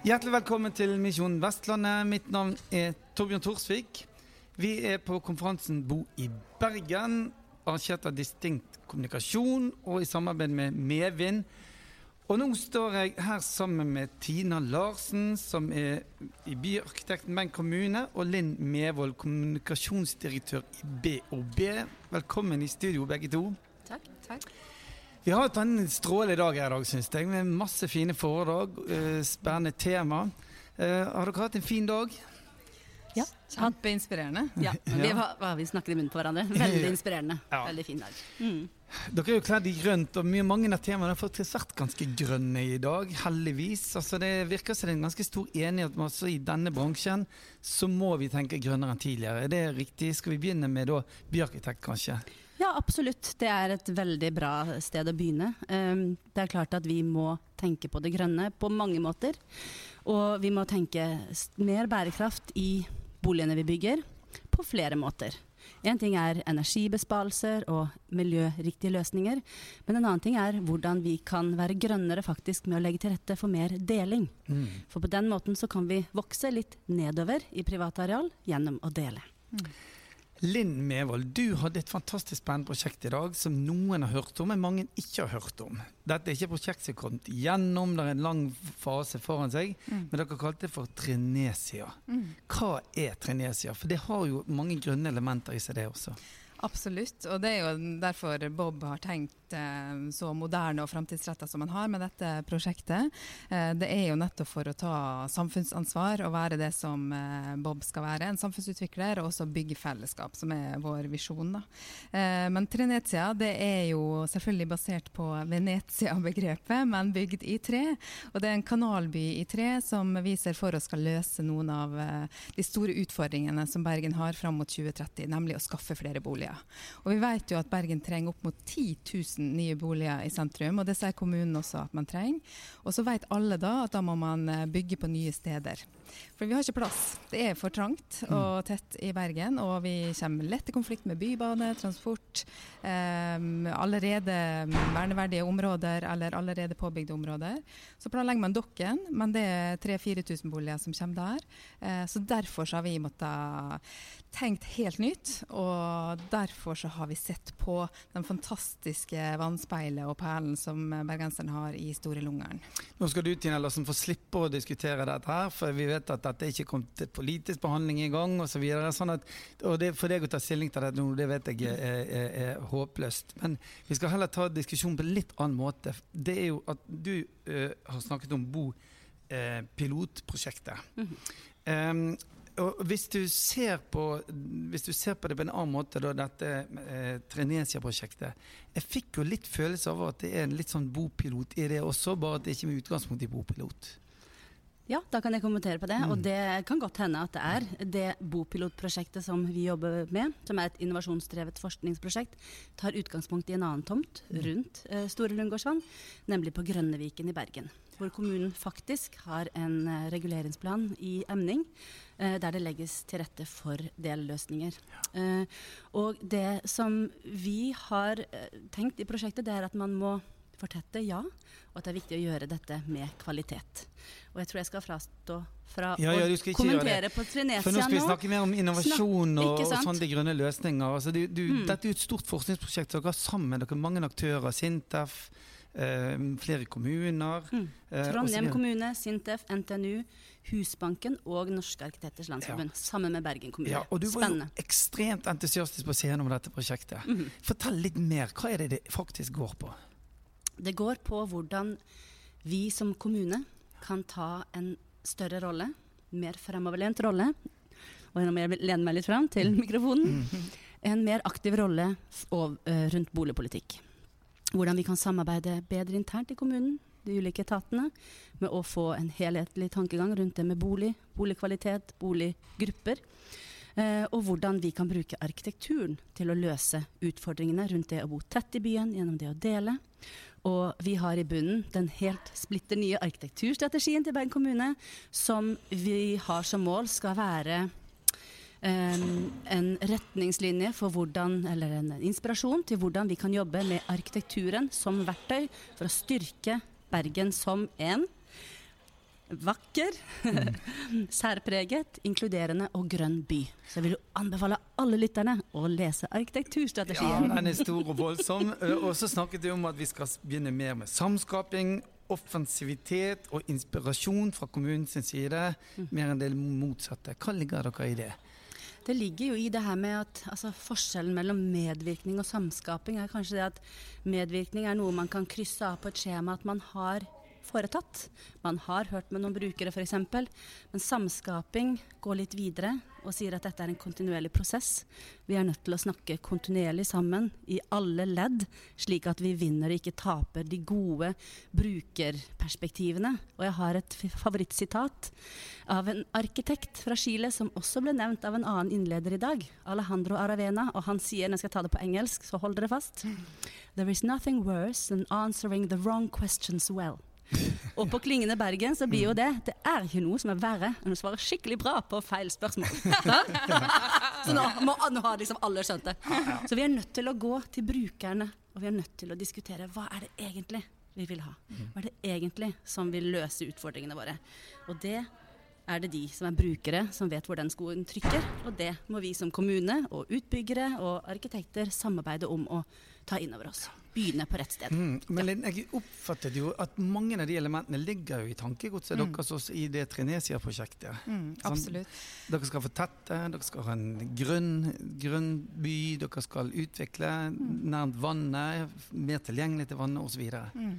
Hjertelig velkommen til Misjon Vestlandet. Mitt navn er Torbjørn Thorsvik. Vi er på konferansen Bo i Bergen, arrangert av Distinkt kommunikasjon og i samarbeid med Medvind. Og nå står jeg her sammen med Tina Larsen, som er i Byarkitekten kommune, og Linn Mevold, kommunikasjonsdirektør i BOB. Velkommen i studio, begge to. Takk. takk. Vi har hatt en strålende dag her i dag, syns jeg, med masse fine foredrag. eh, Spennende tema. Eh, Har dere hatt en fin dag? Ja. Kjempeinspirerende. ja. Vi, Ja. var, var- vi snakker i munnen på hverandre. Veldig inspirerende. Ja. Veldig fin dag. Mm. Dere er jo kledd i grønt, og mye, mange av temaene har faktisk vært ganske grønne i dag. Heldigvis. Altså, det virker som det er en ganske stor enighet om at i denne bransjen så må vi tenke grønnere enn tidligere. Er det riktig? Skal vi begynne med da byarkitekt, kanskje? Ja, absolutt. Det er et veldig bra sted å begynne. Um, det er klart at vi må tenke på det grønne på mange måter. Og vi må tenke mer bærekraft i boligene vi bygger, på flere måter. Én ting er energibesparelser og miljøriktige løsninger. Men en annen ting er hvordan vi kan være grønnere faktisk med å legge til rette for mer deling. Mm. For på den måten så kan vi vokse litt nedover i privatareal gjennom å dele. Linn Mevold, du hadde et fantastisk spennende prosjekt i dag som noen har hørt om, men mange ikke har hørt om. Dette er ikke et prosjekt som er kommet gjennom, det er en lang fase foran seg, Mm. men dere kalte det for Trinesia. Mm. Hva er Trinesia? For det har jo mange grønne elementer i seg, det også. Absolutt. Og det er jo derfor Bob har tenkt eh, så moderne og framtidsretta som man har med dette prosjektet. Eh, det er jo nettopp for å ta samfunnsansvar og være det som eh, Bob skal være. En samfunnsutvikler og også bygge fellesskap, som er vår visjon. Da. Men Trenetia det er jo selvfølgelig basert på Venezia-begrepet, men bygd i tre. Og det er en kanalby i tre som vi ser for oss skal løse noen av de store utfordringene som Bergen har fram mot 2030, nemlig å skaffe flere boliger. Og vi vet jo at Bergen trenger opp mot 10 000 nye boliger i sentrum, og det sier kommunen også at man trenger. Og så vet alle da at da må man eh, bygge på nye steder. For vi har ikke plass. Det er for trangt og tett i Bergen, og vi kommer lett i konflikt med bybane, transport, eh, allerede verneverdige områder eller allerede påbygde områder. Så planlegger man Dokken, men det er 3000-4000 boliger som kommer der. Eh, så derfor så har vi måttet tenkt helt nytt, og derfor så har vi sett på den fantastiske vannspeilet og perlen som bergenseren har i Store Lungeren. Nå skal du Tina Larsen, få slippe å diskutere dette her, for vi vet at dette ikke kom til politisk behandling i gang osv. Så sånn at, og det, for deg å ta stilling til dette nå, det vet jeg er, er, er håpløst. Men vi skal heller ta diskusjonen på en litt annen måte. Det er jo at du eh, har snakket om Bo-pilotprosjektet. Um, og hvis du, ser på, hvis du ser på det på en annen måte, da, dette eh, Trenesia-prosjektet Jeg fikk jo litt følelse av at det er en litt sånn bopilot i det også, bare at det ikke er med utgangspunkt i bopilot. Ja, da kan jeg kommentere på det. Mm. Og det kan godt hende at det er det bopilotprosjektet som vi jobber med, som er et innovasjonsdrevet forskningsprosjekt, tar utgangspunkt i en annen tomt rundt eh, Store Lundgårdsvann, nemlig på Grønneviken i Bergen. Hvor kommunen faktisk har en eh, reguleringsplan i emning, eh, der det legges til rette for delløsninger. Eh, og det som vi har tenkt i prosjektet, det er at man må fortette, ja, og at det er viktig å gjøre dette med kvalitet. Og jeg tror jeg skal frastå fra Ja, ja, å kommentere på Trenesia For nå skal vi snakke mer om innovasjon Snak- og, og sånne grønne løsninger. Altså, du, du, Mm. Dette er jo et stort forskningsprosjekt dere har sammen. Dere mange aktører. Sintef, flere kommuner. Mm. eh, Trondheim kommune, Sintef, NTNU, Husbanken og Norske arkitekters landsforbund. Sammen med Bergen kommune. Ja, og du var jo ekstremt entusiastisk på scenen om dette prosjektet. Mhm. Fortell litt mer. Hva er det det faktisk går på? Det går på hvordan vi som kommune kan ta en større rolle, mer fremoverlent rolle, og nå må jeg lene meg litt fram til mikrofonen, en mer aktiv rolle eh, rundt boligpolitikk. Hvordan vi kan samarbeide bedre internt i kommunen, de ulike etatene, med å få en helhetlig tankegang rundt det med bolig, boligkvalitet, boliggrupper. Eh, og hvordan vi kan bruke arkitekturen til å løse utfordringene rundt det å bo tett i byen gjennom det å dele. Og vi har i bunnen den helt splitter nye arkitekturstrategien til Bergen kommune, som vi har som mål skal være en retningslinje for hvordan, eller en inspirasjon til hvordan vi kan jobbe med arkitekturen som verktøy for å styrke Bergen som en vakker, mm. særpreget, inkluderende og grønn by. Så jeg vil jo anbefale alle lytterne å lese arkitekturstrategien. Ja, den er stor og voldsom. Og så snakket vi om at vi skal begynne mer med samskaping, offensivitet og inspirasjon fra kommunens side, mm. mer enn det motsatte. Hva ligger dere i det? Det ligger jo i det her med at altså, Forskjellen mellom medvirkning og samskaping er kanskje det at medvirkning er noe man kan krysse av på et skjema at man har foretatt. Man har hørt med noen brukere f.eks. Men samskaping går litt videre og sier at dette er en kontinuerlig prosess. Vi er nødt til å snakke kontinuerlig sammen i alle ledd, slik at vi vinner og ikke taper de gode brukerperspektivene. Og jeg har et favorittsitat av en arkitekt fra Chile som også ble nevnt av en annen innleder i dag, Alejandro Aravena, og han sier, når jeg skal ta det på engelsk, så hold dere fast There is nothing worse than answering the wrong questions well. Og på Klingende Bergen så blir jo det Det er ikke noe som er verre enn å svare skikkelig bra på feil spørsmål. så nå, må, nå har liksom alle skjønt det. Så vi er nødt til å gå til brukerne, og vi er nødt til å diskutere hva er det egentlig vi vil ha. Hva er det egentlig som vil løse utfordringene våre. Og det er det de som er brukere, som vet hvor den skoen trykker. Og det må vi som kommune og utbyggere og arkitekter samarbeide om å ta inn over oss begynne på rett sted. Mm, men ja. jeg oppfattet jo at mange av de elementene ligger jo i tankegodset mm. deres også i det Trenesia-prosjektet. Mm, absolutt. Sånn, dere skal fortette, dere skal ha en grønn, grønn by, dere skal utvikle mm. nært vannet, mer tilgjengelig til vannet osv. Mm.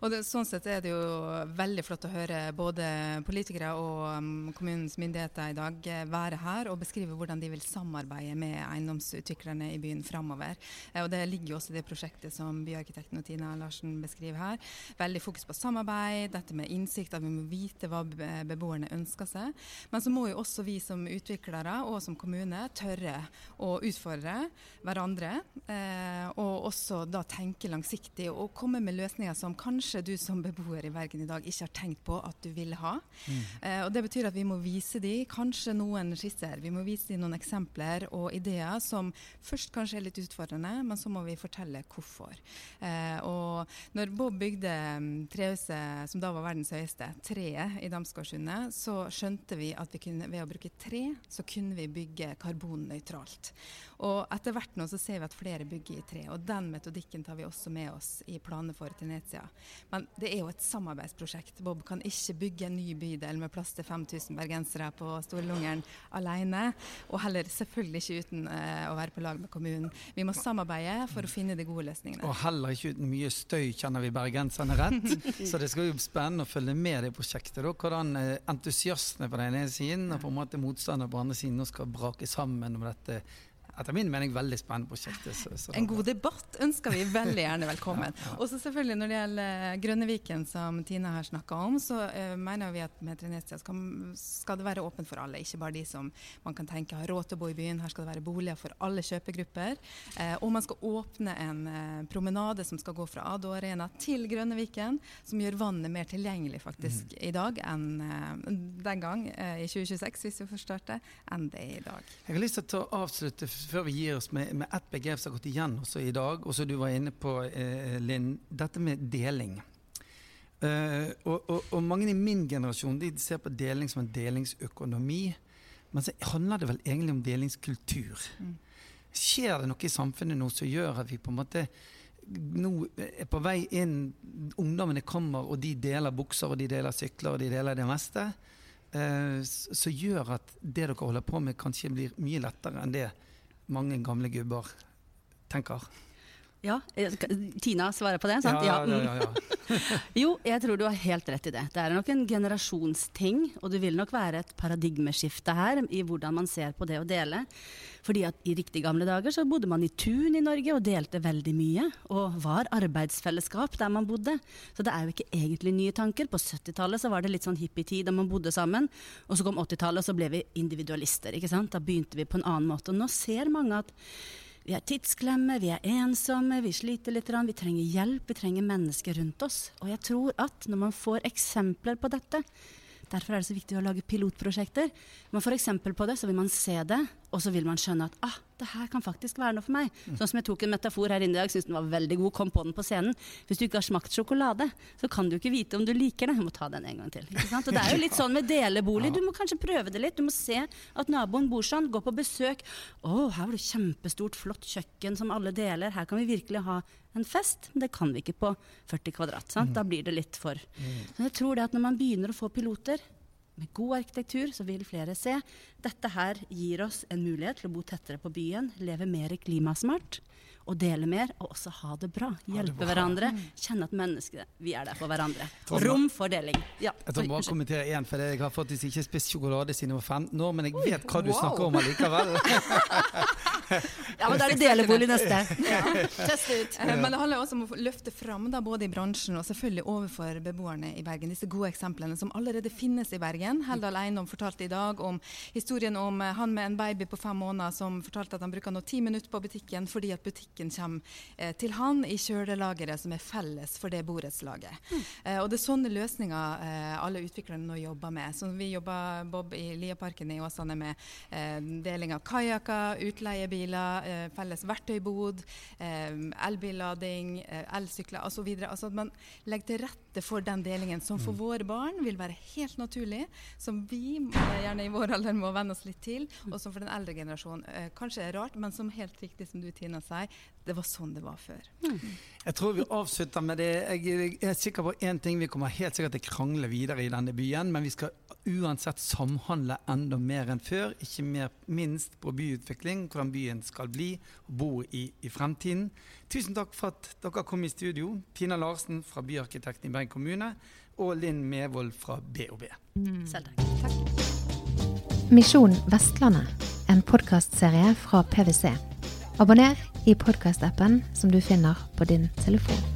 Og det, sånn sett er det jo veldig flott å høre både politikere og um, kommunens myndigheter i dag eh, være her og beskrive hvordan de vil samarbeide med eiendomsutviklerne i byen framover. Eh, og det ligger jo også i det prosjektet som som byarkitekten og Tina Larsen beskriver her. Veldig fokus på samarbeid, dette med innsikt, at vi må vite hva beboerne ønsker seg. Men så må jo også vi som utviklere og som kommune tørre å utfordre hverandre. Eh, og også da tenke langsiktig og komme med løsninger som kanskje du som beboer i Bergen i dag ikke har tenkt på at du vil ha. Mm. Eh, og Det betyr at vi må vise de kanskje noen skisser. Vi må vise de noen eksempler og ideer som først kanskje er litt utfordrende, men så må vi fortelle hvorfor. Eh, og når Bob bygde um, trehuset, som da var verdens høyeste, treet i Damsgårdsundet, så skjønte vi at vi kunne, ved å bruke tre, så kunne vi bygge karbonnøytralt. Og etter hvert nå så ser vi at flere bygger i tre, og den metodikken tar vi også med oss i planene for Tinesia. Men det er jo et samarbeidsprosjekt. Bob kan ikke bygge en ny bydel med plass til 5000 bergensere på Storlungeren alene, og heller selvfølgelig ikke uten eh, å være på lag med kommunen. Vi må samarbeide for å finne de gode løsningene. Og heller ikke uten mye støy, kjenner vi bergenserne rett. Så det skal jo spennende å følge med i prosjektet. Da. Hvordan eh, entusiastene på den ene siden og på en måte motstanderne på den andre siden nå skal brake sammen om dette etter min mening veldig spennende prosjektet. Så, så. En god debatt ønsker vi veldig gjerne velkommen. ja, ja. Og så selvfølgelig Når det gjelder Grønneviken, som Tina her snakka om, så uh, mener vi at med Trenesia skal, skal, det være åpent for alle. Ikke bare de som man kan tenke har råd til å bo i byen. Her skal det være boliger for alle kjøpegrupper. Uh, og man skal åpne en uh, promenade som skal gå fra Ado Arena til Grønneviken, som gjør vannet mer tilgjengelig faktisk mm. i dag enn den gang i 2026, hvis vi får starte, enn det er i dag. Jeg har lyst til å avslutte før vi gir oss med, med ett begrep som har gått igjen også i dag, og som du var inne på, eh, Linn, dette med deling. Uh, og, og, og, mange i min generasjon de ser på deling som en delingsøkonomi. Men så handler det vel egentlig om delingskultur. Mm. Skjer det noe i samfunnet nå som gjør at vi på en måte nå er på vei inn Ungdommene kommer, og de deler bukser, og de deler sykler, og de deler det meste. Uh, som gjør at det dere holder på med, kanskje blir mye lettere enn det mange gamle gubber tenker. Ja, Tina svarer på det, sant? Ja, ja, ja, ja. jo, jeg tror du har helt rett i det. Det er nok en generasjonsting, og det vil nok være et paradigmeskifte her i hvordan man ser på det å dele. Fordi at i riktig gamle dager så bodde man i tun i Norge og delte veldig mye. Og var arbeidsfellesskap der man bodde. Så det er jo ikke egentlig nye tanker. På 70-tallet så var det litt sånn hippietid da man bodde sammen. Og så kom 80-tallet, og så ble vi individualister. ikke sant? Da begynte vi på en annen måte. Og nå ser mange at vi er tidsklemme, vi er ensomme, vi sliter litt. Vi trenger hjelp, vi trenger mennesker rundt oss. Og jeg tror at når man får eksempler på dette Derfor er det så viktig å lage pilotprosjekter. Når man får eksempel på det, så vil man se det, Og så vil man skjønne at ah, det her kan faktisk være noe for meg. Sånn som jeg tok en metafor her inne i dag, syns den var veldig god, kom på den på scenen. Hvis du ikke har smakt sjokolade, så kan du ikke vite om du liker det. Jeg må ta den en gang til. Og det er jo litt sånn med delebolig. Du må kanskje prøve det litt. Du må se at naboen bor sånn, gå på besøk. Å, her var det kjempestort, flott kjøkken som alle deler. Her kan vi virkelig ha en fest. Det kan vi ikke på 40 kvadrat. Sant? Da blir det litt for Så jeg tror det at når man begynner å få piloter, med god arkitektur så vil flere se. Dette her gir oss en mulighet til å bo tettere på byen, leve mer klimasmart og dele mer, og også ha det bra. Hjelpe hverandre. Kjenne at mennesker vi er der for hverandre. Rom for deling. Ja. Jeg tar bare kommentere én, for jeg har faktisk ikke spist sjokolade siden jeg var 15 år, men jeg vet hva du wow. snakker om allikevel. Ja, men da er det delebolig neste. Ja. Test ut. Eh, Men det handler også om å løfte fram da, både i bransjen og selvfølgelig overfor beboerne i Bergen, disse gode eksemplene som allerede finnes i Bergen. Heldal Eiendom fortalte i dag om historien om eh, han med en baby på fem måneder som fortalte at han bruker nå ti minutter på butikken fordi at butikken kommer eh, til han i kjølelageret som er felles for det borettslaget. Mm. og det er sånne løsninger alle utviklerne nå jobber med. Så vi jobber Bob i Liaparken i Åsane med deling av kajakker, utleiebiler, eh, felles verktøybod, eh, elbillading, eh, elsykler osv. Altså at man legger til rette for den delingen som for våre barn vil være helt naturlig, som vi gjerne i vår alder må venne oss litt til, og som for den eldre generasjonen eh, kanskje er rart, men som helt riktig som du Tina sier, det var sånn det var før. Jeg tror vi avslutter med det. Jeg er sikker på én ting. Vi kommer helt sikkert til å krangle videre i denne byen, men vi skal uansett samhandle enda mer enn før. Ikke mer, minst på byutvikling, hvordan byen skal bli og bo i, i fremtiden. Tusen takk for at dere kom i studio. Tina Larsen fra Byarkitekten i Bergen kommune og Linn Mevold fra BOB. Selv takk. Misjon Vestlandet, en podkastserie fra PwC. Abonner i podkastappen som du finner på din telefon.